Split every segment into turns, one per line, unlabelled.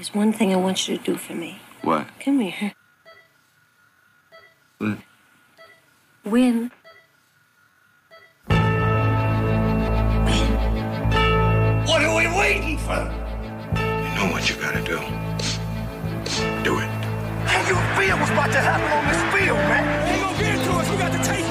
There's one thing I want you to do for me.
What?
Come here.
What?
Win. Win.
What are we waiting for?
You know what you gotta do. Do it.
How you feel what's about to happen on this field, man? They gonna get it to us. We got to take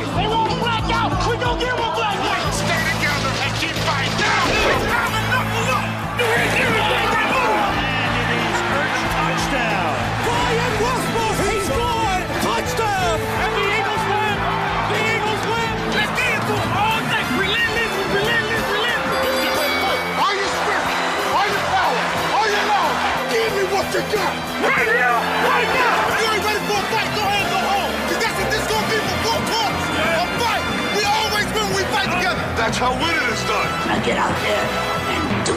That's how winning is done.
Now get out there and do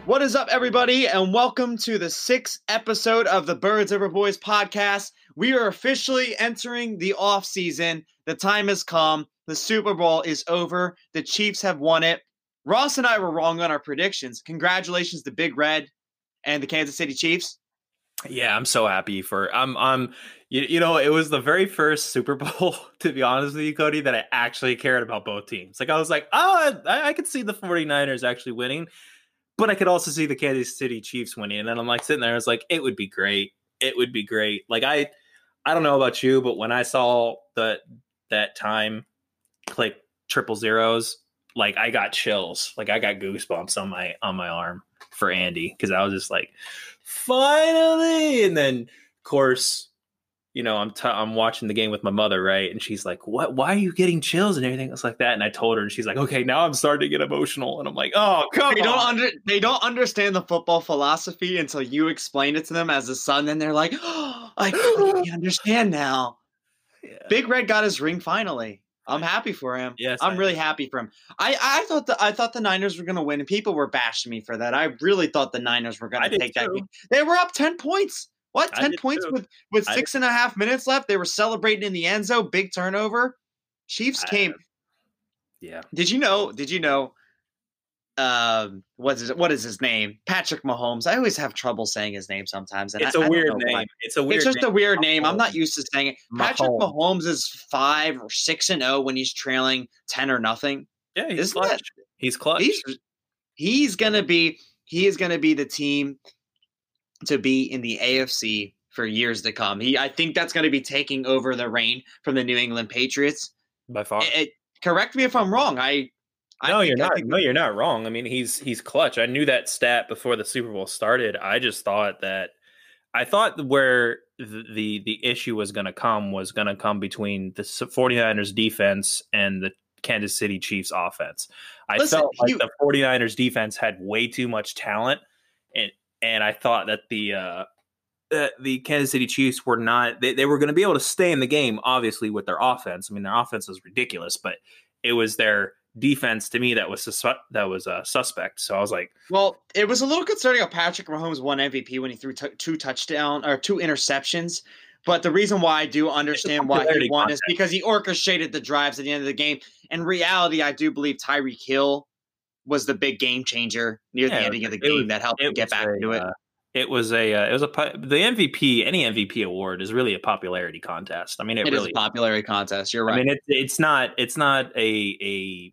it.
What is up, everybody, and welcome to the sixth episode of the Birds Over Boys podcast. We are officially entering the off season. The time has come. The Super Bowl is over. The Chiefs have won it. Ross and I were wrong on our predictions. Congratulations to Big Red and the Kansas City Chiefs.
Yeah, I'm so happy for I'm I'm you, you know, it was the very first Super Bowl, to be honest with you, Cody, that I actually cared about both teams. Like I was like, oh, I, I could see the 49ers actually winning, but I could also see the Kansas City Chiefs winning. And then I'm like sitting there, I was like, it would be great. It would be great. Like I I don't know about you, but when I saw the that time click triple zeros, like I got chills. Like I got goosebumps on my on my arm for Andy because I was just like, finally. And then, of course, you know, I'm t- I'm watching the game with my mother, right? And she's like, "What? Why are you getting chills and everything?" It's like that. And I told her, and she's like, "Okay, now I'm starting to get emotional." And I'm like, "Oh, come
They
on!"
don't under they don't understand the football philosophy until you explain it to them as a son. and they're like, oh, I completely understand now.
Yeah.
Big Red got his ring finally. I'm happy for him.
Yes,
I'm
I
really
am.
happy for him. I, I thought the I thought the Niners were gonna win, and people were bashing me for that. I really thought the Niners were gonna
did
take that
too.
game. They were up 10 points. What? 10 points
too.
with with six and a half minutes left. They were celebrating in the end zone, big turnover. Chiefs came.
yeah,
Did you know? Did you know? Um, what's his, what is his name? Patrick Mahomes. I always have trouble saying his name sometimes. And
it's
a
a weird name. It's a weird.
It's just a
name.
weird name. I'm not used to saying it. Patrick
Mahomes.
Mahomes is five or six and zero when he's trailing ten or nothing.
Yeah, he's
Isn't
clutch.
that-
He's clutch.
He's he's gonna be he is gonna be the team to be in the AFC for years to come. He I think that's gonna be taking over the reign from the New England Patriots.
by far.
It- correct me if I'm wrong. I
no,
think-
you're not. No, you're not wrong. I mean, he's he's clutch. I knew that stat before the Super Bowl started. I just thought that I thought where the the, the issue was going to come was going to come between the s- 49ers defense and the Kansas City Chiefs offense. I
Listen,
felt like
he-
the 49ers defense had way too much talent and and I thought that the uh the Kansas City Chiefs were not they, they were going to be able to stay in the game obviously with their offense. I mean, their offense was ridiculous, but it was their defense to me that was sus- that was a suspect. So I was like,
Well, it was a little concerning how Patrick Mahomes won MVP when he threw t- two touchdown or two interceptions. But the reason why I do understand why he won is because he orchestrated the drives at the end of the game. In reality, I do believe Tyreek Hill was the big game changer near
Yeah,
the ending of the game
was-
that helped him get back
a,
into it.
uh, it was a uh, it was a the MVP any MVP award is really a popularity contest. I mean, it,
it is
really
a popularity contest. You're right.
I mean, it's it's not it's not a a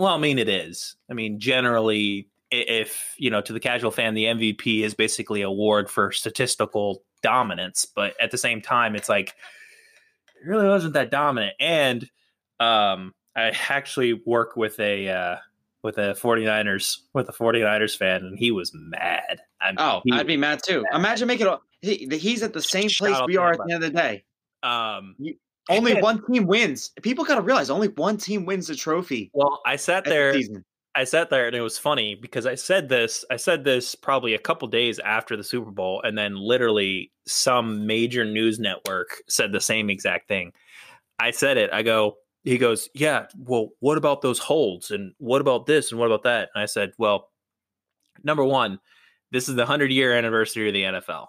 well, I mean, it is. I mean, generally, if you know, to the casual fan, the MVP is basically a award for statistical dominance, but at the same time, it's like it really wasn't that dominant. And um, I actually work with a uh, with a 49ers with a 49ers fan, and he was mad. I mean,
oh, I'd be mad too. Imagine making it. He, he's at the same
Shout
place we are at the end of the day.
um,
Only one team wins. People got to realize only one team wins the trophy.
well, I sat
at the
there. I sat there and it was funny because I said this. I said this probably a couple days after the Super Bowl, and then literally some major news network said the same exact thing. I said it. I go. He goes, yeah. Well, what about those holds? And what about this? And what about that? And I said, well, number one, this is the hundred year anniversary of the NFL.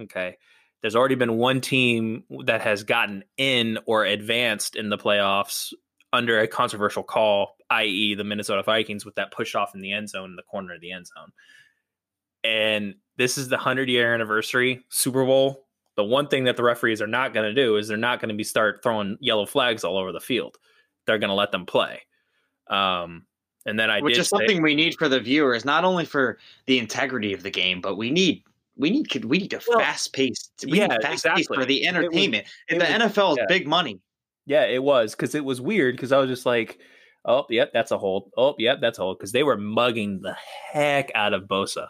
Okay. There's already been one team that has gotten in or advanced in the playoffs under a controversial call i.e., the Minnesota Vikings, with that push off in the end zone in the corner of the end zone. And this is the 100 year anniversary Super Bowl. The one thing that the referees are not going to do is they're not going to be start throwing yellow flags all over the field. They're going to let them play. Um, and then I
which is
say-
something we need for the viewers, not only for the integrity of the game, but we need we need we need a
Well,
fast pace. We
yeah,
need fast pace
exactly.
for the
It was-
entertainment.
it
the
was-
NFL is
yeah.
big money.
Yeah, it was because it was weird because I was just like, oh, yep, that's a hold. Oh, yep, that's a hold because they were mugging the heck out of Bosa,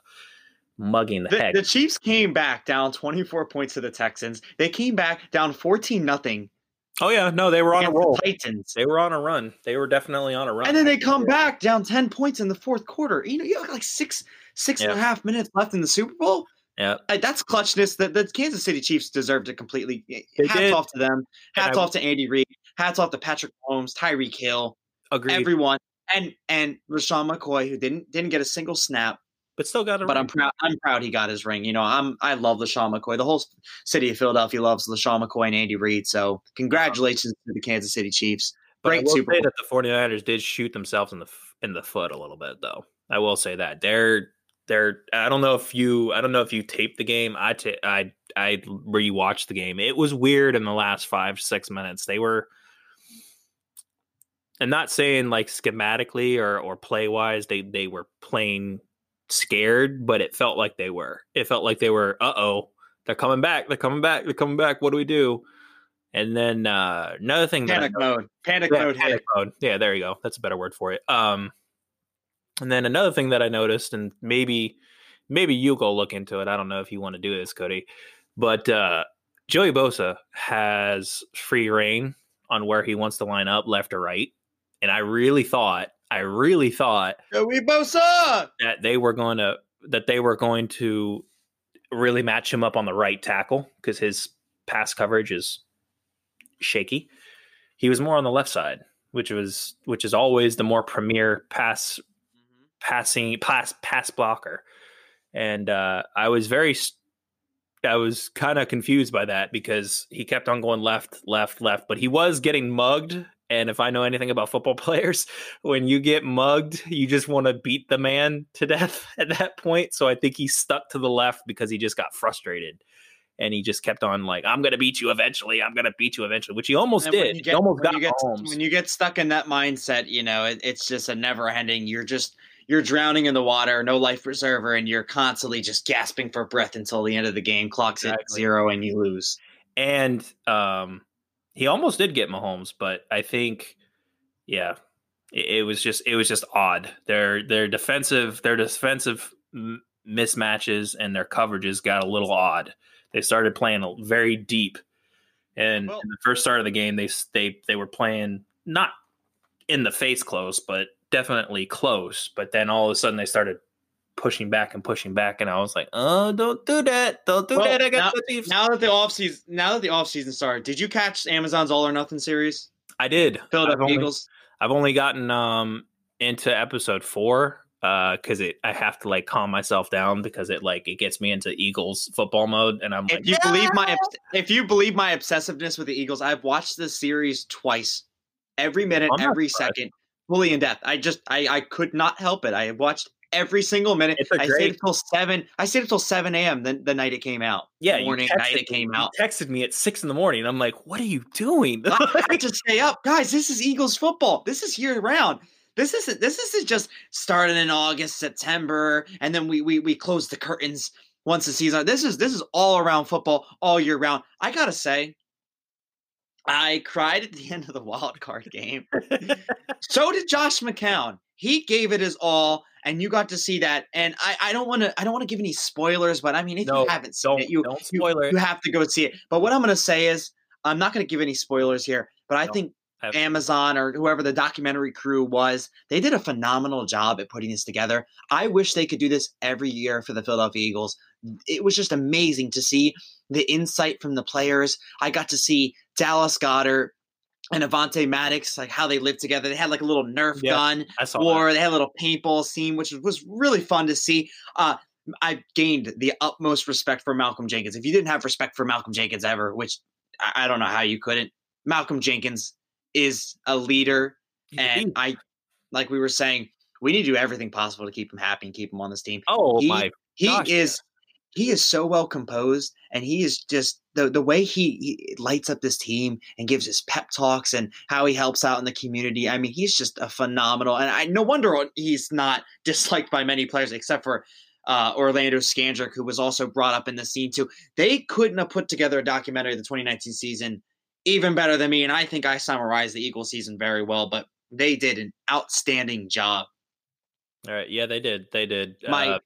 mugging the,
The,
heck.
the Chiefs came back down 24 points to the Texans. They came back down 14 nothing
oh yeah, no, they were on a roll.
the Titans.
They were on a run. They were definitely on a run.
And then they come back down 10 points in the fourth quarter. You know, you have like six, six and a half minutes left in the Super Bowl.
Yeah.
Uh, That's clutchness that the Kansas City Chiefs deserved it completely.
They
Hats
did.
off to them. Hats off to Andy Reid. Hats off to Patrick Holmes, Tyreek Hill,
Agreed,
everyone, and and LeSean McCoy, who didn't didn't get a single snap.
but still got a.
But
ring.
I'm proud. I'm proud he got his ring. You know, I'm I love LeSean McCoy. The whole city of Philadelphia loves LeSean McCoy and Andy Reid. So congratulations to the Kansas City Chiefs.
But I
Great
will
Super
say
Bowl.
that the 49ers did shoot themselves in the in the foot a little bit though. I will say that. They're they're I don't know if you I don't know if you taped the game. I ta- I I rewatched the game. It was weird in the last 5 6 minutes. They were and not saying like schematically or or play wise they they were playing scared, but it felt like they were. It felt like they were uh-oh, they're coming back. They're coming back. They're coming back. What do we do? And then uh another thing
Panic mode. Panic
yeah,
mode hit.
panic mode. Yeah, there you go. That's a better word for it. Um, and then another thing that I noticed, and maybe maybe you go look into it. I don't know if you want to do this, Cody, but uh, Joey Bosa has free reign on where he wants to line up, left or right. And I really thought, I really thought
Joey Bosa.
that they were going to that they were going to really match him up on the right tackle because his pass coverage is shaky. He was more on the left side, which was which is always the more premier pass passing pass pass blocker. And uh, I was very I was kind of confused by that because he kept on going left, left, left, but he was getting mugged. And if I know anything about football players, when you get mugged, you just want to beat the man to death at that point. So I think he stuck to the left because he just got frustrated. And he just kept on like, I'm gonna beat you eventually. I'm gonna beat you eventually, which he almost did.
you
he almost got
you get, when you get stuck in that mindset, you know, it, it's just a never ending. You're just you're drowning in the water, no life preserver, and you're constantly just gasping for breath until the end of the game. Clocks at zero and you lose.
and um, he almost did get Mahomes, but I think, yeah, it, it was just it was just odd. Their their defensive their defensive mismatches and their coverages got a little odd. They started playing very deep, and
Well-
in the first start of the game, they they they were playing not in the face close, but definitely close. But then all of a sudden, they started pushing back and pushing back, and I was like, "Oh, don't do that! Don't do
Well,
that! I got
now-
the Chiefs."
Now that the off season, now that the off season started, did you catch Amazon's All or Nothing series?
I did. I've
Philadelphia
only-
Eagles.
I've only gotten um into episode four uh because it I have to like calm myself down because it like it gets me into Eagles football mode and I'm like
If you believe my if you believe my obsessiveness with the Eagles, I've watched this series twice, every minute, every
surprised.
second, fully in depth. I just I I could not help it. I watched every single minute. I stayed until seven. I stayed until seven a.m. the, the night it came out.
yeah
morning,
texted
night it
me-
came out.
texted me at six in the morning I'm like what are you doing
I had to stay up, guys. This is Eagles football. This is year round. This isn't. This isn't just starting in August, September, and then we we we close the curtains once the season. This is this is all around football all year round. I gotta say, I cried at the end of the wild card game. so did Josh McCown. He gave it his all, and you got to see that. And I I don't want to I don't want to give any spoilers, but I mean if
No,
you haven't seen it, you
don't
you-
it
you have to go see it. But what I'm going to say is, I'm not going to give any spoilers here, but I
No,
think
I've-
Amazon or whoever the documentary crew was, they did a phenomenal job at putting this together. I wish they could do this every year for the Philadelphia Eagles. It was just amazing to see the insight from the players. I got to see Dallas Goedert and Avonte Maddox, like how they lived together. They had like a little Nerf
Yeah,
gun
I saw that.
war. They had a little paintball scene, which was really fun to see. Uh, I gained the utmost respect for Malcolm Jenkins. If you didn't have respect for Malcolm Jenkins ever, which I, I don't know how you couldn't, Malcolm Jenkins is a leader, and. I like we were saying, we need to do everything possible to keep him happy and keep him on this team.
Oh
He-
my
He
Gosh,
is he is so well composed and he is just the the way he, he lights up this team and gives his pep talks and how he helps out in the community. I mean, he's just a phenomenal and I no wonder he's not disliked by many players except for uh, Orlando Scandrick, who was also brought up in the scene too. They couldn't have put together a documentary of the 2019 season even better than me, and I think I summarized the Eagle season very well. But they did an outstanding job.
All right. Yeah, they did. They did.
My-
uh,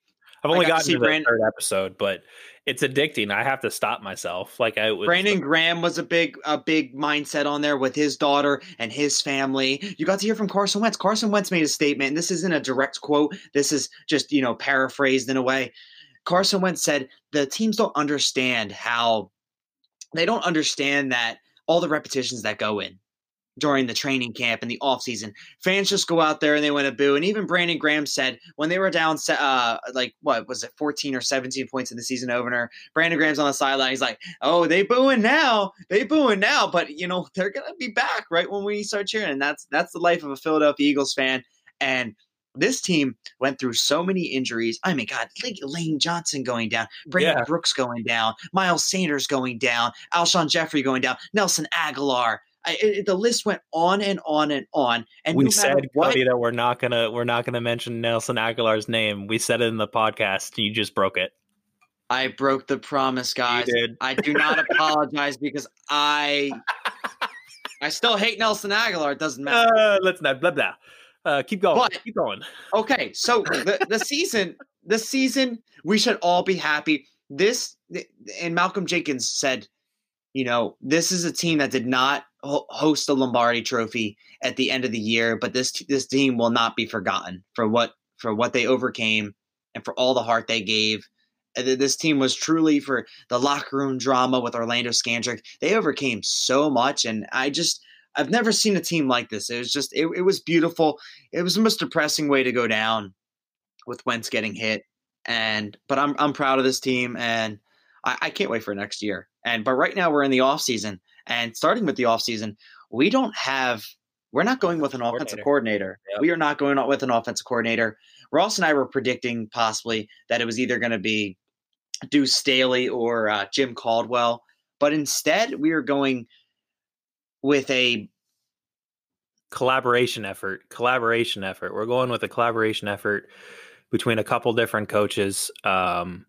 I've only
got
gotten to the
Brand-
third episode, but it's addicting. I have to stop myself. Like I was
Brandon Graham was a big a big mindset on there with his daughter and his family. You got to hear from Carson Wentz. Carson Wentz made a statement, and this isn't a direct quote. This is just, you know, paraphrased in a way. Carson Wentz said the teams don't understand how they don't understand that all the repetitions that go in during the training camp and the offseason. Fans just go out there and they want to boo. And even Brandon Graham said when they were down, uh, like, what was it, 14 or 17 points in the season opener? Brandon Graham's on the sideline. He's like, oh, they booing now. They booing now. But, you know, they're going to be back right when we start cheering. And that's that's the life of a Philadelphia Eagles fan. And this team went through so many injuries. I mean, God, Lane- Lane Johnson going down, Brandon
Yeah.
Brooks going down, Miles Sanders going down, Alshon Jeffery going down, Nelson Agholor. I, it, the list went on and on and on. And
we
no
said
what,
Cody, that we're not gonna we're not gonna mention Nelson Agholor's name. We said it in the podcast. You just broke it.
I broke the promise, guys. I do not apologize because I I still hate Nelson Aguilar. It doesn't matter.
Uh, let's not blah blah. Uh, keep going.
But-
keep going.
Okay, so the, the season, the season, we should all be happy. This and Malcolm Jenkins said, you know, this is a team that did not host the Lombardi Trophy at the end of the year, but this this team will not be forgotten for what for what they overcame and for all the heart they gave. This team was truly for the locker room drama with Orlando Scandrick. They overcame so much, and I just I've never seen a team like this. It was just it, it was beautiful it was the most depressing way to go down with Wentz getting hit. And but I'm I'm proud of this team and I, I can't wait for next year. And but right now we're in the off season and starting with the off season, we don't have we're not going with an offensive coordinator.
Yep.
We are not going with an offensive coordinator. Ross and I were predicting possibly that it was either going to be Deuce Staley or uh, Jim Caldwell, but instead we are going with a
Collaboration effort. Collaboration effort. We're going with a collaboration effort between a couple different coaches. Um,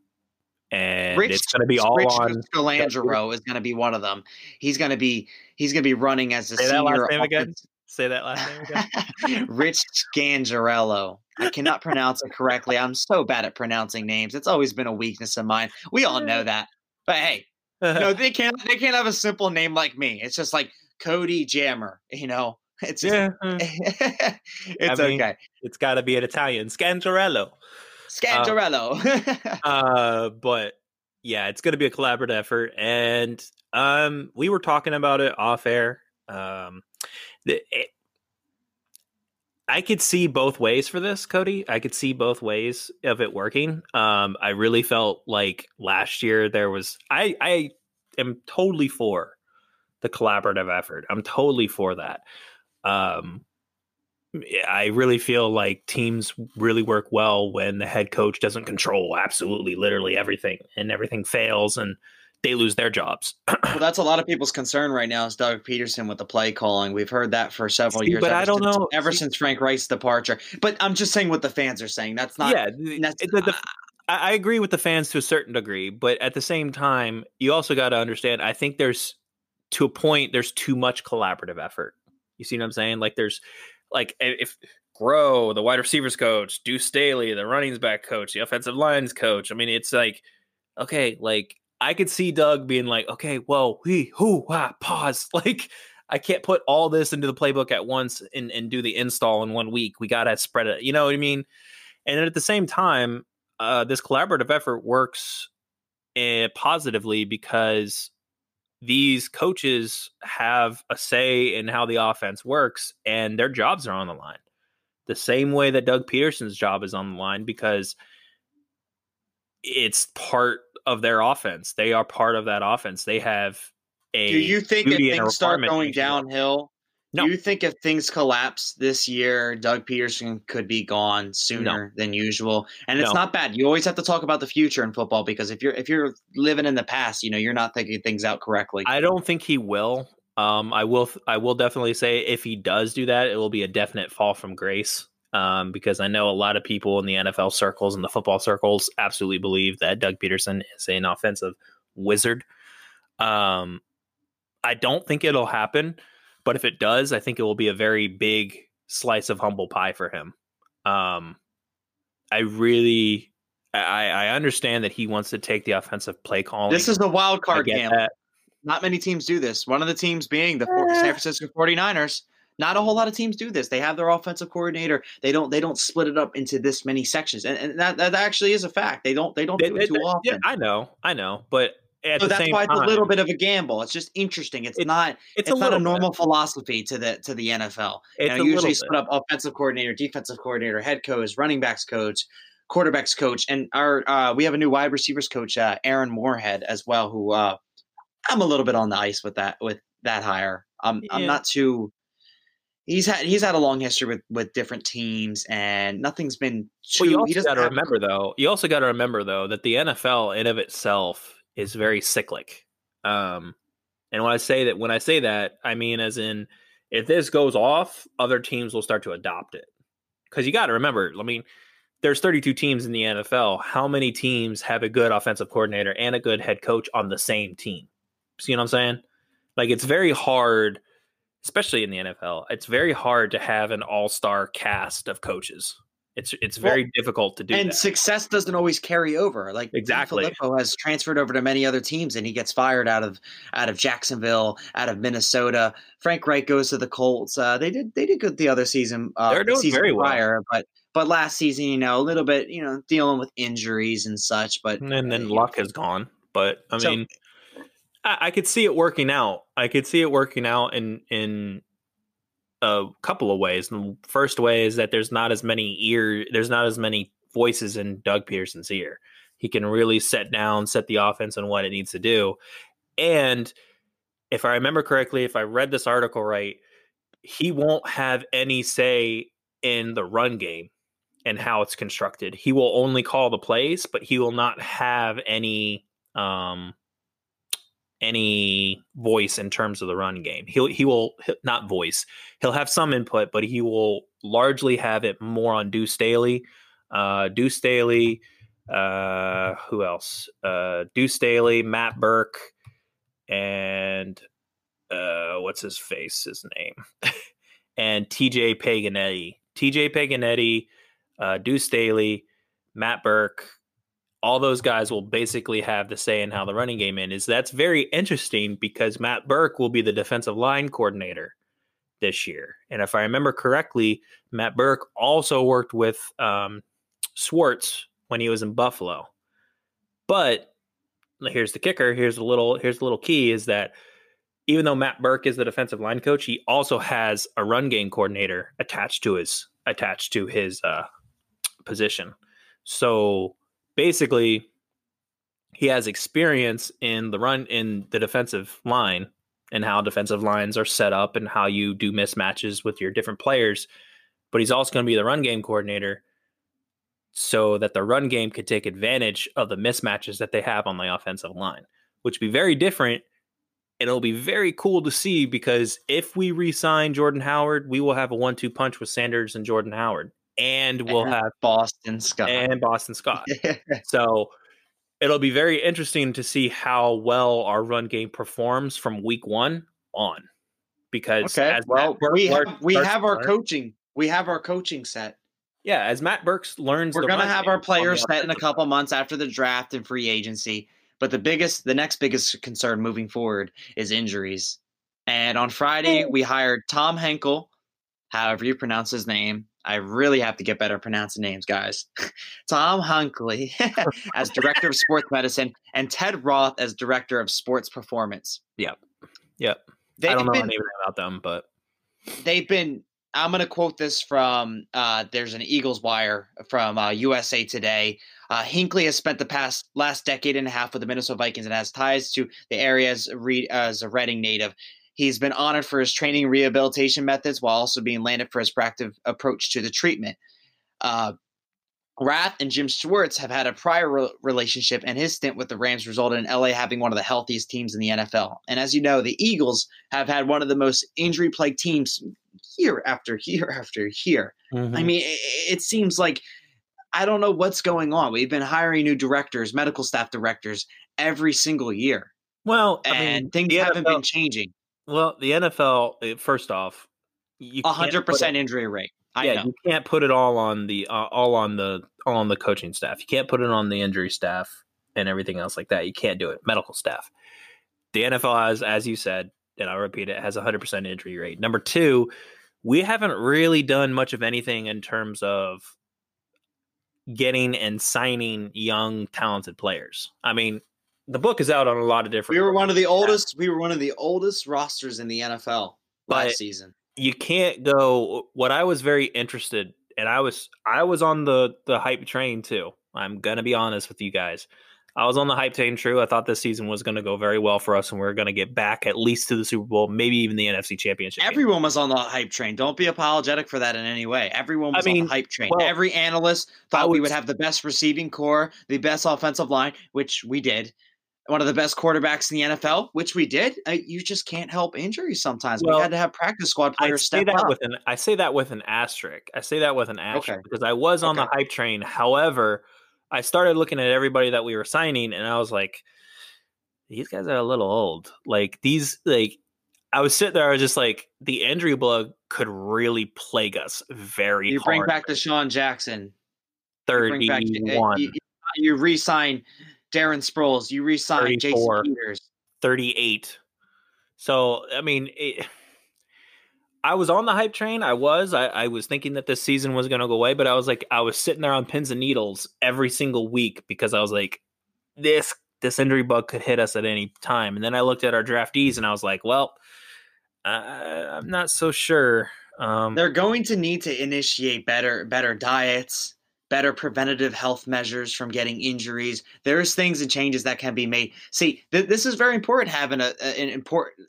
and
Rich-
it's going to be all
Rich
on.
Is going to be one of them. He's going to be he's going to be running as a
Say that last name again? Say that last name again.
Rich Scangarello. I cannot pronounce it correctly. I'm so bad at pronouncing names. It's always been a weakness of mine. We all know that. But hey, no, they can't they can't have a simple name like me. It's just like Cody Jammer, you know. It's
yeah, uh,
it's
I mean,
okay.
it's got to be an Italian. Scantarello.
Scangarello.
uh but yeah it's going to be a collaborative effort and um we were talking about it off air um the, it, i could see both ways for this cody. I could see both ways of it working. Um i really felt like last year there was i i am totally for the collaborative effort. I'm totally for that. Um I really feel like teams really work well when the head coach doesn't control absolutely literally everything and everything fails and they lose their jobs.
well, that's a lot of people's concern right now is Doug Pederson with the play calling. We've heard that for several years.
but
ever
I don't
since-
know-
Ever since Frank Reich's departure. But I'm just saying what the fans are saying. That's not
yeah,
that's-
the- the- I I agree with the fans to a certain degree, but at the same time, you also got to understand. I think there's to a point there's too much collaborative effort. You see what I'm saying? Like there's like if Grow, the wide receivers coach, Deuce Staley, the runnings back coach, the offensive lines coach. I mean, it's like okay, like I could see Doug being like, okay, whoa, he, who, ah, pause. Like, I can't put all this into the playbook at once and, and do the install in one week. We got to spread it. You know what I mean? And at the same time, uh, this collaborative effort works uh, positively because these coaches have a say in how the offense works and their jobs are on the line. The same way that Doug Pederson's job is on the line because it's part of their offense. They are part of that offense. They have a
Do you think if
duty and a
things start going downhill,
No.
Do you think if things collapse this year, Doug Pederson could be gone sooner than usual? And it's
No.
not bad. You always have to talk about the future in football because if you're if you're living in the past, you know, you're not thinking things out correctly.
I don't think he will. Um, I will. I will definitely say if he does do that, it will be a definite fall from grace. Um, because I know a lot of people in the NFL circles and the football circles absolutely believe that Doug Pederson is an offensive wizard. Um, I don't think it'll happen, but if it does, I think it will be a very big slice of humble pie for him. Um, I really, I, I understand that he wants to take the offensive play calling.
this is a wild card game.
that.
Not many teams do this. One of the teams being the four-
Eh.
San Francisco 49ers. Not a whole lot of teams do this. They have their offensive coordinator. They don't they don't split it up into this many sections. And, and that, that actually is a fact. They don't they don't
They-
do it
they-
too
they-
often.
yeah, I know, I know, but at
so that's why it's
time,
a little bit of a gamble. It's just interesting. It's,
It's-
not
it's,
it's,
a
not a normal
Bit.
philosophy to the to the NFL.
It's
you know, usually split up offensive coordinator, defensive coordinator, head coach, running backs coach, quarterbacks coach, and our uh, we have a new wide receivers coach, uh, Aaron Moorehead, as well. Who uh, I'm a little bit on the ice with that with that hire. I'm I'm not too. He's had he's had a long history with with different teams, and nothing's been too.
Well, you also got to remember though. You also got to remember though that the NFL in of itself is very cyclic. Um, and when I say that, when I say that, I mean as in if this goes off, other teams will start to adopt it. Because you got to remember, I mean, there's 32 teams in the NFL. How many teams have a good offensive coordinator and a good head coach on the same team? See what I'm saying? Like it's very hard, especially in the NFL. It's very hard to have an all-star cast of coaches. It's it's
Well,
very difficult to do
and
that.
success doesn't always carry over. Like Dean
Exactly.
Filippo has transferred over to many other teams, and he gets fired out of out of Jacksonville, out of Minnesota. Frank Reich goes to the Colts. Uh, they did they did good the other season. Uh,
They're
the
doing
season
very well.
but but last season, you know, a little bit, you know, dealing with injuries and such. But
and then,
uh, know,
luck has gone. But I
So-
mean, I, I could see it working out. I could see it working out in in a couple of ways. The first way is that there's not as many ear, there's not as many voices in Doug Pearson's ear. He can really set down, set the offense on what it needs to do. And if I remember correctly, if I read this article right, he won't have any say in the run game and how it's constructed. He will only call the plays, but he will not have any um any voice in terms of the run game. He'll he will not voice. He'll have some input, but he will largely have it more on Deuce Staley. Uh Deuce Staley, uh who else? Uh Deuce Staley, Matt Burke, and uh what's his face his name? and TJ Paganetti. TJ Paganetti, uh Deuce Staley, Matt Burke, all those guys will basically have the say in how the running game in is. That's very interesting because Matt Burke will be the defensive line coordinator this year. And if I remember correctly, Matt Burke also worked with um, Schwartz when he was in Buffalo. But here's the kicker. Here's a little. Here's the little key: is that even though Matt Burke is the defensive line coach, he also has a run game coordinator attached to his attached to his uh, position. So basically he has experience in the run in the defensive line and how defensive lines are set up and how you do mismatches with your different players but he's also going to be the run game coordinator so that the run game could take advantage of the mismatches that they have on the offensive line which would be very different and it'll be very cool to see because if we re-sign Jordan Howard we will have a one-two punch with Sanders and Jordan Howard and we'll
And
have
Boston Scott.
and Boston Scott so it'll be very interesting to see how well our run game performs from week one on. Because
okay.
as
Well,
Matt
we have we have our
learn-
coaching. We have our coaching set.
Yeah, as Matt Burks learns,
We're gonna have our players set in a couple months after the draft and free agency. But the biggest, the next biggest concern moving forward is injuries. And on Friday, we hired Tom Henkel, however you pronounce his name. I really have to get better at pronouncing names, guys. Tom Hunkele as director of sports medicine, and Ted Rath as director of sports performance.
Yep. Yep.
They've
I don't know
been,
anything about them, but
they've been i'm going to quote this from uh, there's an eagles wire from uh, usa today uh, hunkele has spent the past last decade and a half with the minnesota vikings and has ties to the area as, re- as a reading native He's been honored for his training rehabilitation methods while also being landed for his proactive approach to the treatment. Uh, Rath and Jim Schwartz have had a prior re- relationship, and his stint with the Rams resulted in LA having one of the healthiest teams in the NFL. And as you know, the Eagles have had one of the most injury plagued teams year after year after year.
Mm-hmm.
I mean, it, it seems like I don't know what's going on. We've been hiring new directors, medical staff directors every single year,
well, I
and
mean,
things haven't
NFL
been changing.
Well, the NFL, eh, first off, you
A hundred percent injury rate. I
yeah,
know.
you can't put it all on the uh, all on the all on the coaching staff. You can't put it on the injury staff and everything else like that. You can't do it. Medical staff. The NFL has, as you said, and I'll repeat it, has a hundred percent injury rate. Number two, we haven't really done much of anything in terms of getting and signing young, talented players. I mean, the book is out on a lot of different.
We were one of the oldest. We were one of the oldest rosters in the NFL last season.
you can't go what i was very interested and i was i was on the the hype train too i'm gonna be honest with you guys i was on the hype train true i thought this season was gonna go very well for us and we are gonna get back at least to the super bowl maybe even the nfc championship game.
Everyone was on the hype train. Don't be apologetic for that in any way. Everyone
I
was on the hype train.
well,
Every analyst thought we
would
would have the best receiving corps, the best offensive line, which we did. One of the best quarterbacks in the NFL, which we did. Uh, you just can't help injuries sometimes.
Well,
we had to have practice squad
I
players
say
step
that
up.
with an I say that with an asterisk. I say that with an asterisk
Okay.
because I was on the hype train. However, I started looking at everybody that we were signing, and I was like, these guys are a little old. Like these, like I was sitting there, I was just like, the injury bug could really plague us very
you bring
hard.
back DeSean Jackson. You bring back uh, you, you re-sign Darren Sproles. You re-sign Jason Peters.
38. So, I mean, it, I was on the hype train. I was. I, I was thinking that this season was going to go away, but I was like, I was sitting there on pins and needles every single week because I was like, this this injury bug could hit us at any time. And then I looked at our draftees and I was like, well, I, I'm not so sure. Um,
They're going to need to initiate better better diets, better preventative health measures from getting injuries. There's things and changes that can be made. See, th- this is very important having a, an important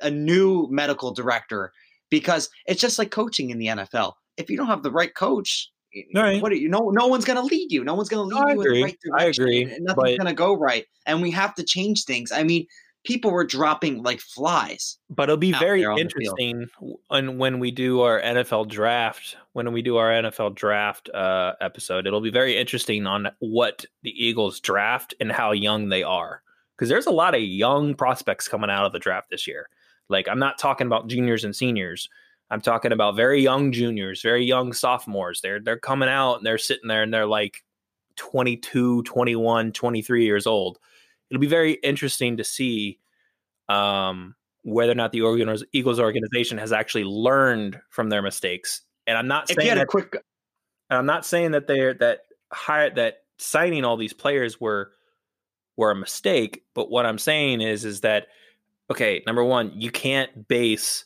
a, new medical director because it's just like coaching in the NFL. If you don't have the right coach,
Right.
what are you? No, no one's going to lead you. No one's going to lead
I
you
agree.
in the right
I agree,
Nothing's going to go right, and we have to change things. I mean, people were dropping like flies.
but it'll be very
on
interesting when when we do our NFL draft. When we do our NFL draft uh, episode, it'll be very interesting on what the Eagles draft and how young they are, because there's a lot of young prospects coming out of the draft this year. Like I'm not talking about juniors and seniors. I'm talking about very young juniors, very young sophomores. They're they're coming out and they're sitting there and they're like 22, 21, 23 years old. It'll be very interesting to see um, whether or not the Eagles organization has actually learned from their mistakes. And I'm not
If
saying that,
quick
and I'm not saying that they're that hire that signing all these players were were a mistake, but what I'm saying is is that okay, number one, you can't base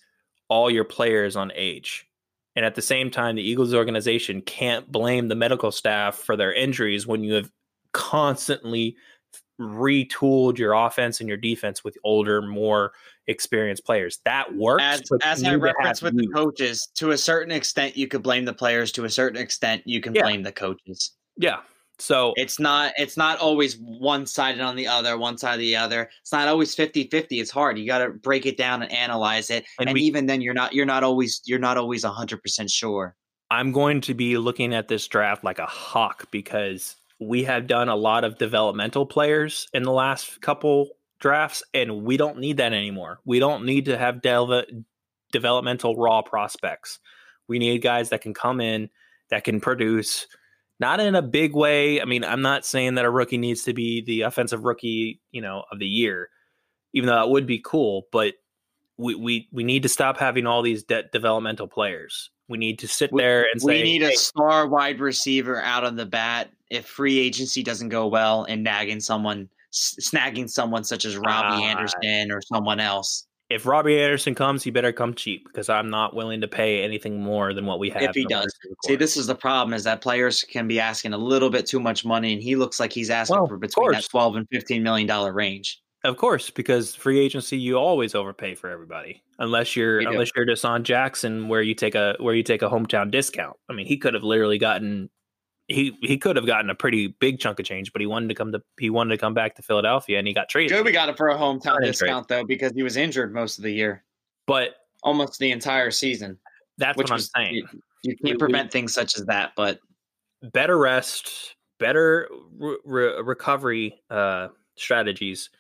all your players on age. And at the same time, the Eagles organization can't blame the medical staff for their injuries when you have constantly retooled your offense and your defense with older, more experienced players. That works.
as, as I
need to
referenced
have
with the coaches, to a certain extent, you could blame the players. To a certain extent, you can
Yeah.
blame the coaches.
Yeah. So
It's not it's not always one sided on the other, one side or the other. It's not always 50-50. It's hard. You got to break it down and analyze it.
And
And,
we-
even then you're not you're not always you're not always 100% sure.
I'm going to be looking at this draft like a hawk because we have done a lot of developmental players in the last couple drafts, and we don't need that anymore. We don't need to have delve- developmental raw prospects. We need guys that can come in, that can produce, not in a big way. I mean, I'm not saying that a rookie needs to be the offensive rookie, you know, of the year, even though that would be cool. But we we we need to stop having all these de- developmental players. We need to sit
We-
there and say
We
say,
need a
"Hey,
star wide receiver out on the bat if free agency doesn't go well and nagging someone snagging someone such as Robbie
Ah.
Anderson or someone else.
if Robbie Anderson comes, he better come cheap because I'm not willing to pay anything more than what we have.
If he does.
rest of the
See, this is the problem: is that players can be asking a little bit too much money, and he looks like he's asking
Well,
for between that twelve and fifteen million dollar range.
Of course, because free agency you always overpay for everybody, unless you're
You
unless you're DeSean Jackson, where you take a where you take a hometown discount. I mean, he could have literally gotten he he could have gotten a pretty big chunk of change, but he wanted to come to he wanted to come back to Philadelphia, and he got traded.
Joby got it for a hometown discount though because he was injured most of the year,
But
almost the entire season.
that's what I'm
was
saying.
You, you can't
we-
prevent things such as that, but
better rest, better re- recovery uh, strategies,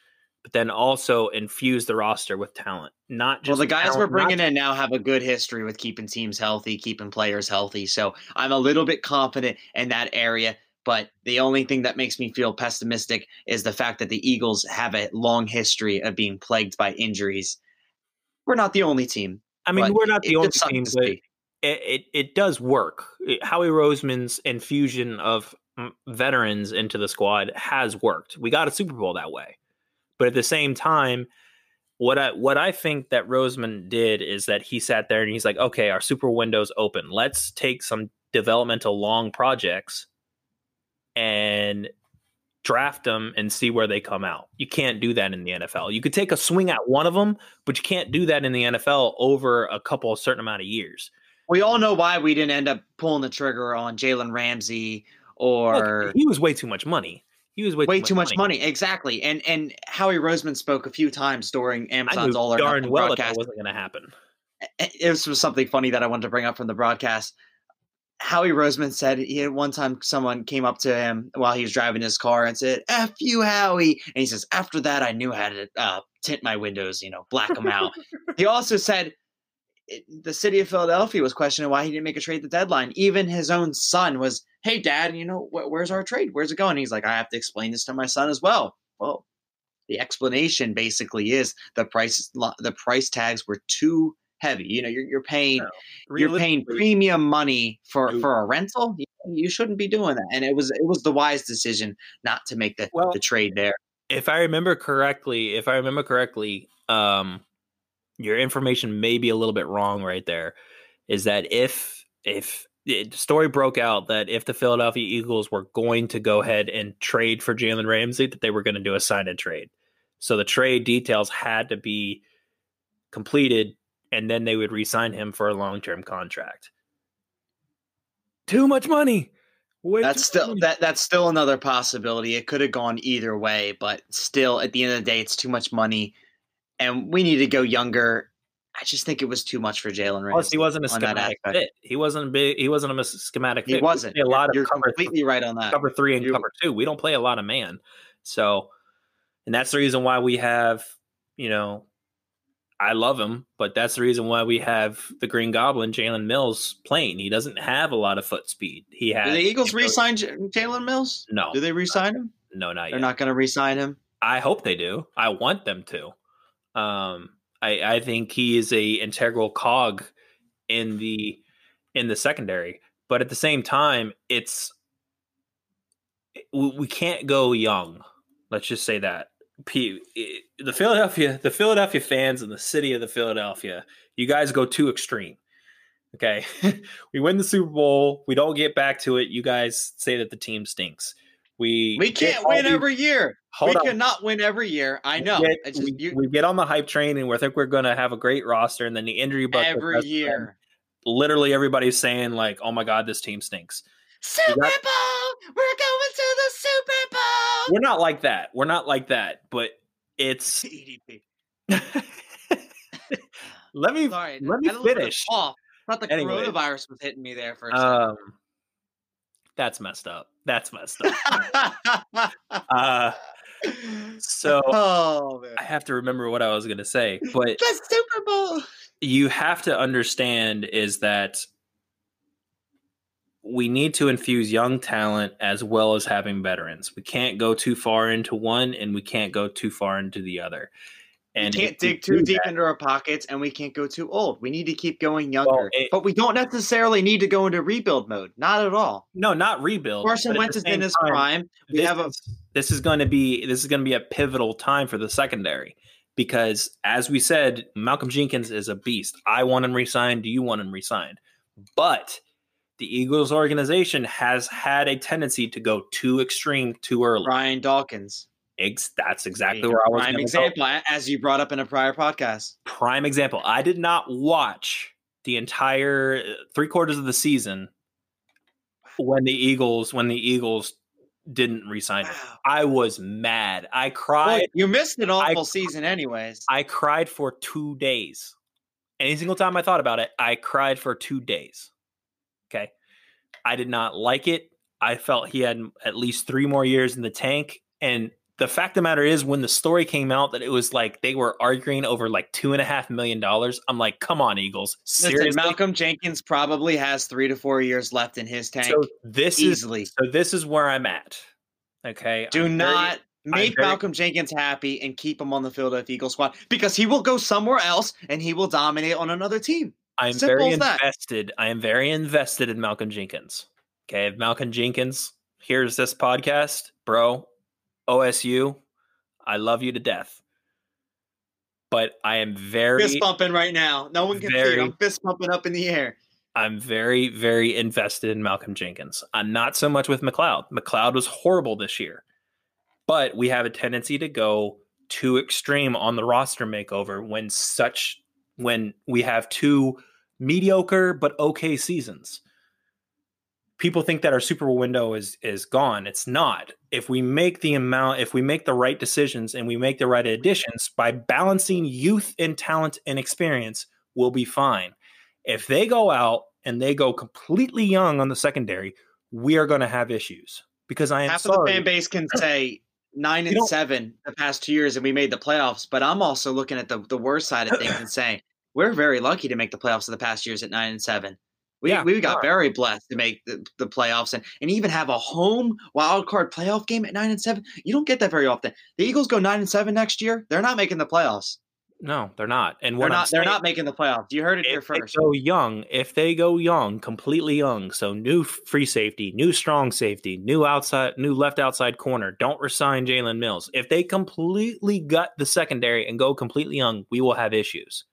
but then also infuse the roster with talent. Not just
well, the guys
talent,
we're bringing in now have a good history with keeping teams healthy, keeping players healthy. So I'm a little bit confident in that area. But the only thing that makes me feel pessimistic is the fact that the Eagles have a long history of being plagued by injuries. We're not the only team.
I mean, we're not the only team, but it, it it does work. Howie Roseman's infusion of mm, veterans into the squad has worked. We got a Super Bowl that way, but at the same time, what I what I think that Roseman did is that he sat there and he's like, okay, our Super window's open. Let's take some developmental long projects and draft them and see where they come out. You can't do that in the NFL. You could take a swing at one of them, but you can't do that in the NFL over a couple of certain amount of years.
We all know why we didn't end up pulling the trigger on Jalen Ramsey
Look,
or
he was way too much money. He was way,
way too much money. Exactly. And and Howie Roseman spoke a few times during Amazon's All or
darn well that, that wasn't going to happen.
it was was something funny that I wanted to bring up from the broadcast. Howie Roseman said he had one time someone came up to him while he was driving his car and said, F you, Howie. And he says, After that, I knew how to uh, tint my windows, you know, black them out. he also said it- the city of Philadelphia was questioning why he didn't make a trade at the deadline. Even his own son was, Hey, dad, you know, wh- where's our trade? Where's it going? he's like, I have to explain this to my son as well. Well, the explanation basically is the price the price tags were too heavy. You know, you're you're paying you're paying premium money for for a rental. You, you shouldn't be doing that. And it was it was the wise decision not to make the
Well-
the trade there.
if I remember correctly, if I remember correctly, um, your information may be a little bit wrong right there. Is that if if the story broke out that if the Philadelphia Eagles were going to go ahead and trade for Jalen Ramsey, that they were going to do a sign and trade. So the trade details had to be completed, and then they would re-sign him for a long-term contract. Too much money. Way
That's still
money.
that that's still another possibility. It could have gone either way, but still at the end of the day, it's too much money, and we need to go younger. I just think it was too much for Jalen.
Plus, he wasn't a schematic fit. He wasn't a big. He wasn't a schematic fit.
He wasn't.
a lot
You're
of cover,
completely right on that.
cover three and
You-
cover two. We don't play a lot of man. So, and that's the reason why we have, you know, I love him, but that's the reason why we have the Green Goblin, Jalen Mills, playing. He doesn't have a lot of foot speed. He has.
Do the Eagles re-sign Jalen Mills?
No,
Do they re-sign him?
no, not yet.
They're not going to re-sign him.
I hope they do. I want them to. Um, I, I think he is a integral cog in the in the secondary, but at the same time, it's we, can't go young. Let's just say that. P, the Philadelphia, the Philadelphia fans and the city of the Philadelphia, you guys go too extreme. Okay, we win the Super Bowl, we don't get back to it. You guys say that the team stinks. We
We can't win
these-
every year. We
on.
cannot win every year. I know.
We get,
just
we,
you,
we get on the hype train and we think we're going to have a great roster, and then the injury bug
every year.
Literally, everybody's saying like, "Oh my god, this team stinks."
Super
got-
Bowl. We're going to the Super Bowl.
We're not like that. We're not like that. But it's
EDP.
let me
Sorry,
let me
had a little bit of
finish.
thought the
Anyway.
coronavirus was hitting me there for a second.
Um, that's messed up. That's messed up. uh, so
oh
I have to remember what I was going to say, but
the Super Bowl.
you have to understand is that we need to infuse young talent as well as having veterans. We can't go too far into one and we can't go too far into the other. And
we can't dig too deep
that-
into our pockets, and we can't go too old. We need to keep going younger,
it-
but we don't necessarily need to go into rebuild mode. Not at all.
No, not rebuild.
Carson Wentz is in his
time,
prime. We
this
have a
is, this is going to be this is going to be a pivotal time for the secondary because as we said malcolm jenkins is a beast i want him resigned do you want him resigned but the eagles organization has had a tendency to go too extreme too early
Brian Dawkins.
Ex- that's exactly where I was.
Prime
gonna go.
example, as you brought up in a prior podcast.
Prime example. I did not watch the entire uh, three quarters of the season when the Eagles when the Eagles didn't resign him.
Wow.
I was mad. I cried.
you missed an awful
I-
season, anyways.
I cried for two days. Any single time I thought about it, I cried for two days. Okay. I did not like it. I felt he had at least three more years in the tank. And the fact of the matter is, when the story came out that it was like they were arguing over like two and a half million dollars, I'm like, come on, Eagles.
Listen,
Seriously.
Malcolm Jenkins probably has three to four years left in his tank.
so this
easily.
is so this is where I'm at. Okay.
Do
I'm very-
not make
very-
Malcolm Jenkins happy and keep him on the field of Eagle squad because he will go somewhere else and he will dominate on another team.
I'm
Simple
very invested. I am very invested in Malcolm Jenkins. Okay, if Malcolm Jenkins hears this podcast, bro, OSU, I love you to death. But I am very
Fist bumping right now. No one can see it. I'm fist bumping up in the air.
I'm very, very invested in Malcolm Jenkins. I'm not so much with McLeod. McLeod was horrible this year. But we have a tendency to go too extreme on the roster makeover when such when we have two mediocre but okay seasons. People think that our Super Bowl window is is gone. It's not. If we make the amount, if we make the right decisions and we make the right additions by balancing youth and talent and experience, we'll be fine. If they go out and they go completely young on the secondary, we are going to have issues because I am
Half of the fan base can say nine and seven the past two years and we made the playoffs, but I'm also looking at the, the worst side of things and saying we're very lucky to make the playoffs of the past years at nine and seven. We,
Yeah,
we got
are.
very blessed to make the, the playoffs and, and even have a home wild card playoff game at nine and seven. You don't get that very often. The Eagles go nine and seven next year. They're not making the playoffs.
no, they're not. And
They're not. They're not making the playoffs. You heard it here first.
So young, if they go young, completely young, so new free safety, new strong safety, new outside, new left outside corner, don't resign Jalen Mills. If they completely gut the secondary and go completely young, we will have issues.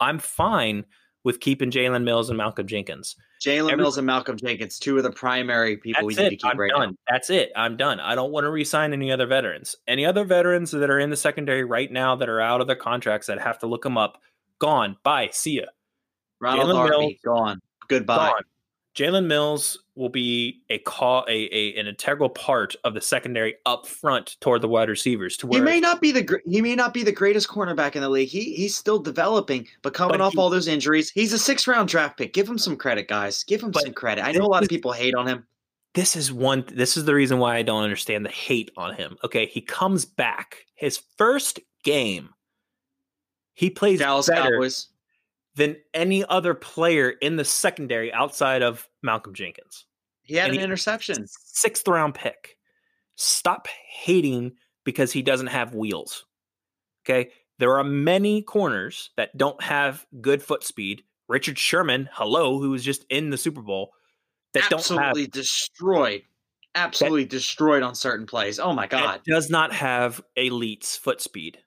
I'm fine with keeping Jalen Mills and Malcolm Jenkins.
Jalen
every-
Mills and Malcolm Jenkins, two of the primary people we need to
it.
keep
I'm
right
done.
now.
That's it. I'm done. I don't want to re-sign any other veterans. Any other veterans that are in the secondary right now that are out of their contracts that have to look them up, gone. Bye. See ya.
Ronald
Jalen
Darby,
Mills-
gone. Goodbye.
Gone. Jalen Mills will be a call a, a an integral part of the secondary up front toward the wide receivers. To where He
may not be the he may not be the greatest cornerback in the league. He he's still developing, but coming
But
off
he-
all those injuries, he's a six round draft pick. Give him some credit, guys. Give him some credit. I know a lot of people hate on him.
this is one this is the reason why I don't understand the hate on him. Okay, he comes back. His first game, he plays
Dallas
better
Cowboys.
Than any other player in the secondary outside of Malcolm Jenkins.
He had
and
an
he-
interception.
Sixth round pick. Stop hating because he doesn't have wheels. Okay. There are many corners that don't have good foot speed. Richard Sherman, hello, who was just in the Super Bowl, that don't have
Absolutely destroyed. Absolutely destroyed on certain plays. Oh my god.
does not have elite's foot speed.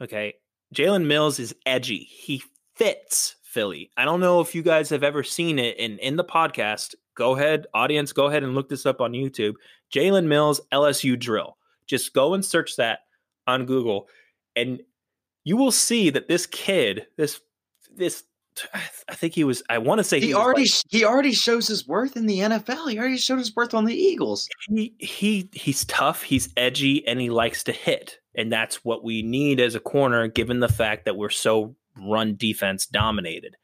Okay. Jalen Mills is edgy. He fits Philly. I don't know if you guys have ever seen it in, in the podcast. Go ahead, audience, go ahead and look this up on YouTube. Jalen Mills LSU drill. Just go and search that on Google and you will see that this kid, this this I think he was I want to say
He
like-
already he already shows his worth in the NFL. He already showed his worth on the Eagles.
he he he's tough, he's edgy, and he likes to hit, and that's what we need as a corner, given the fact that we're so run defense dominated.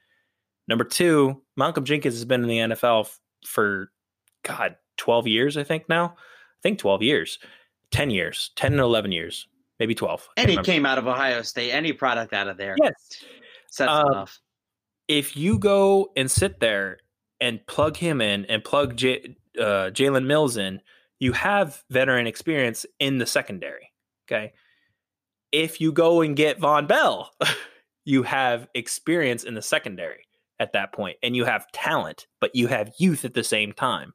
Number two, Malcolm Jenkins has been in the NFL f- for God twelve years, I think now. I think twelve years, ten years, ten and eleven years, maybe twelve. I
And he
remember.
came out of Ohio State. Any product out of there.
Yes,
enough.
if you go and sit there and plug him in and plug J- uh, Jalen Mills in, you have veteran experience in the secondary. Okay. If you go and get Vonn Bell, you have experience in the secondary at that point, and you have talent, but you have youth at the same time.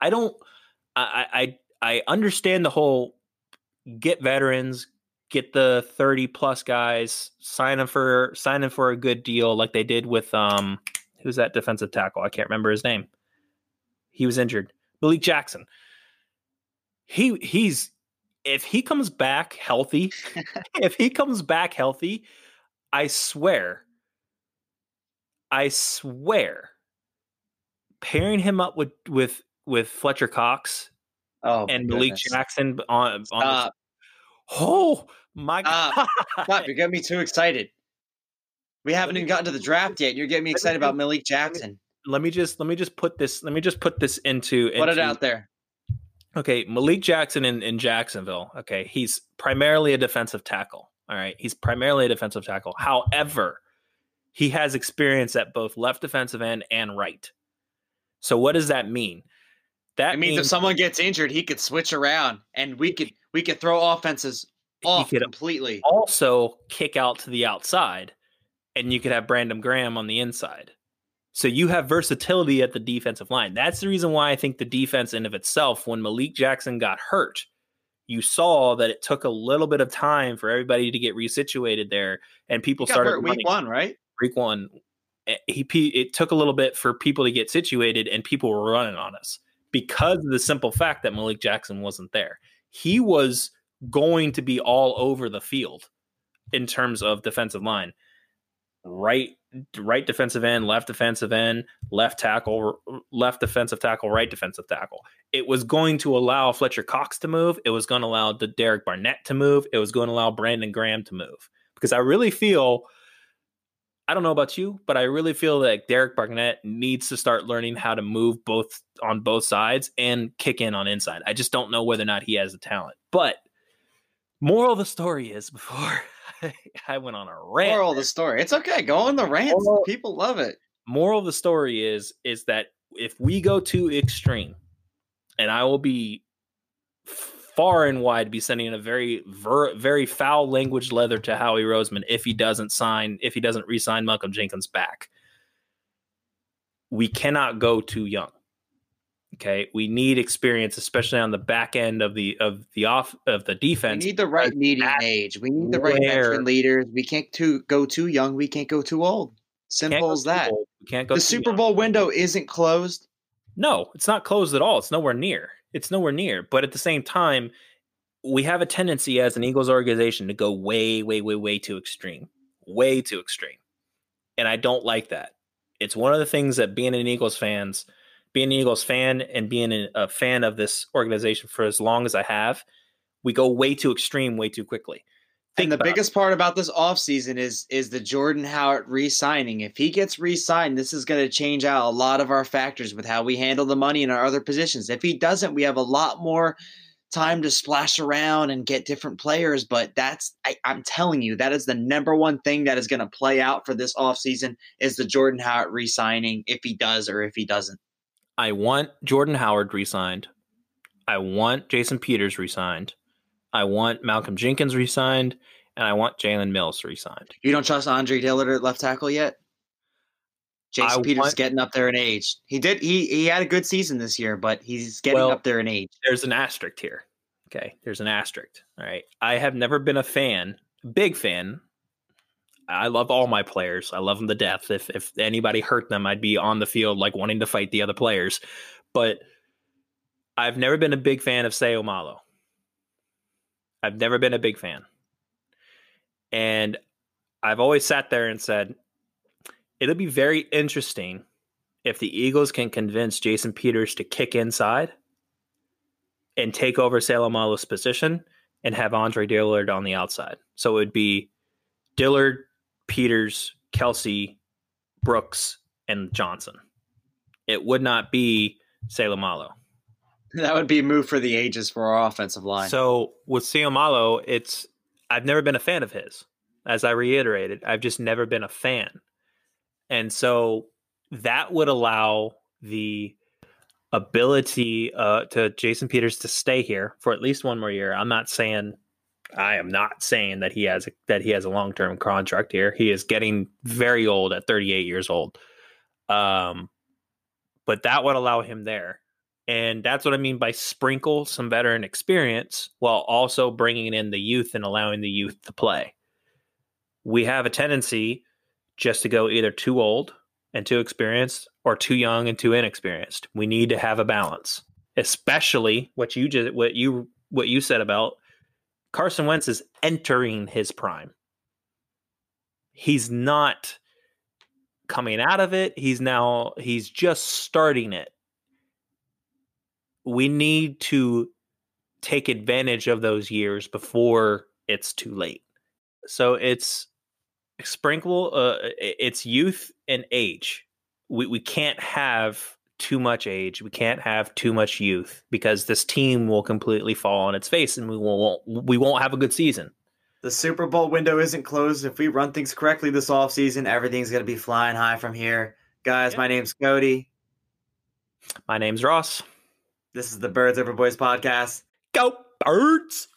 I don't. I I I understand the whole get veterans, get the 30 plus guys, sign them for sign them for a good deal like they did with um who's that defensive tackle? I can't remember his name. He was injured. Malik Jackson. He he's if he comes back healthy, if he comes back healthy, I swear, I swear, pairing him up with with with Fletcher Cox
Oh,
and Malik
goodness.
Jackson on, on the, oh my god,
Stop. You're getting me too excited. We haven't even gotten to the draft yet. You're getting me excited about Malik Jackson.
let me just let me just put this let me just put this into,
Put it out there.
Okay, Malik Jackson in, in Jacksonville. Okay, he's primarily a defensive tackle. All right, he's primarily a defensive tackle. However, he has experience at both left defensive end and right. So what does that mean? That
It means if someone gets injured, he could switch around, and we could we could throw offenses off completely.
also kick out to the outside, and you could have Brandon Graham on the inside. So you have versatility at the defensive line. That's the reason why I think the defense in of itself, when Malik Jackson got hurt, you saw that it took a little bit of time for everybody to get resituated there, and people started
week one, right?
week one. eh, He it took a little bit for people to get situated, and people were running on us because of the simple fact that Malik Jackson wasn't there. He was going to be all over the field in terms of defensive line. Right right defensive end, left defensive end, left tackle, left defensive tackle, right defensive tackle. It was going to allow Fletcher Cox to move. It was going to allow Derek Barnett to move. It was going to allow Brandon Graham to move. Because I really feel I don't know about you, but I really feel that Derek Barnett needs to start learning how to move both on both sides and kick in on inside. I just don't know whether or not he has the talent. But moral of the story is before I went on a rant.
Moral of the story. It's okay. Go on the rants.
Moral-
People love it.
moral of the story is is that if we go too extreme, and I will be far and wide be sending a very ver, very foul language leather to Howie Roseman if he doesn't sign if he doesn't re-sign Malcolm Jenkins back. We cannot go too young. Okay, we need experience, especially on the back end of the of the off of the defense.
We need the right median age. We need the right veteran leaders. We can't too go too young. We can't go too old. Simple as that.
We can't go
The Super
young.
Bowl window isn't closed.
No, it's not closed at all. It's nowhere near. It's nowhere near. But at the same time, we have a tendency as an Eagles organization to go way, way, way, way too extreme. Way too extreme. And I don't like that. It's one of the things that being an Eagles fans, being an Eagles fan and being a- fan of this organization for as long as I have, we go way too extreme way too quickly. Think
and the
about it.
biggest part about this offseason is is the Jordan Howard re-signing. If he gets re-signed, this is going to change out a lot of our factors with how we handle the money in our other positions. If he doesn't, we have a lot more time to splash around and get different players. But that's I, I'm telling you, that is the number one thing that is going to play out for this offseason is the Jordan Howard re-signing, if he does or if he doesn't.
I want Jordan Howard re-signed. I want Jason Peters re-signed. I want Malcolm Jenkins re-signed, and I want Jalen Mills re-signed.
You don't trust Andre Dillard at left tackle yet? Jason
I
Peters
want-
getting up there in age. He did he he had a good season this year, but he's getting
Well,
up there in age.
There's an asterisk here. Okay, there's an asterisk. All right, I have never been a fan, big fan. I love all my players. I love them to death. If if anybody hurt them, I'd be on the field like wanting to fight the other players. But I've never been a big fan of Seumalo. I've never been a big fan. And I've always sat there and said, it'll be very interesting if the Eagles can convince Jason Peters to kick inside and take over Seumalo's position and have Andre Dillard on the outside. So it would be Dillard, Peters, Kelce, Brooks, and Johnson. It would not be Seumalo.
That would be a move for the ages for our offensive line.
So with Seumalo, it's I've never been a fan of his. As I reiterated, I've just never been a fan. And so that would allow the ability uh, to Jason Peters to stay here for at least one more year. I'm not saying I am not saying that he has a, that he has a long term contract here. He is getting very old at 38 years old. Um, but that would allow him there. And that's what I mean by sprinkle some veteran experience while also bringing in the youth and allowing the youth to play. We have a tendency just to go either too old and too experienced or too young and too inexperienced. We need to have a balance, especially what you just what you what you said about Carson Wentz is entering his prime. He's not coming out of it. He's now he's just starting it. We need to take advantage of those years before it's too late. So it's sprinkle uh, it's youth and age. We we can't have too much age. We can't have too much youth because this team will completely fall on its face and we won't we won't have a good season.
The Super Bowl window isn't closed. If we run things correctly this offseason, everything's going to be flying high from here. Guys, my name's Cody.
My name's Ross.
This is the Birds Over Boys podcast.
Go Birds!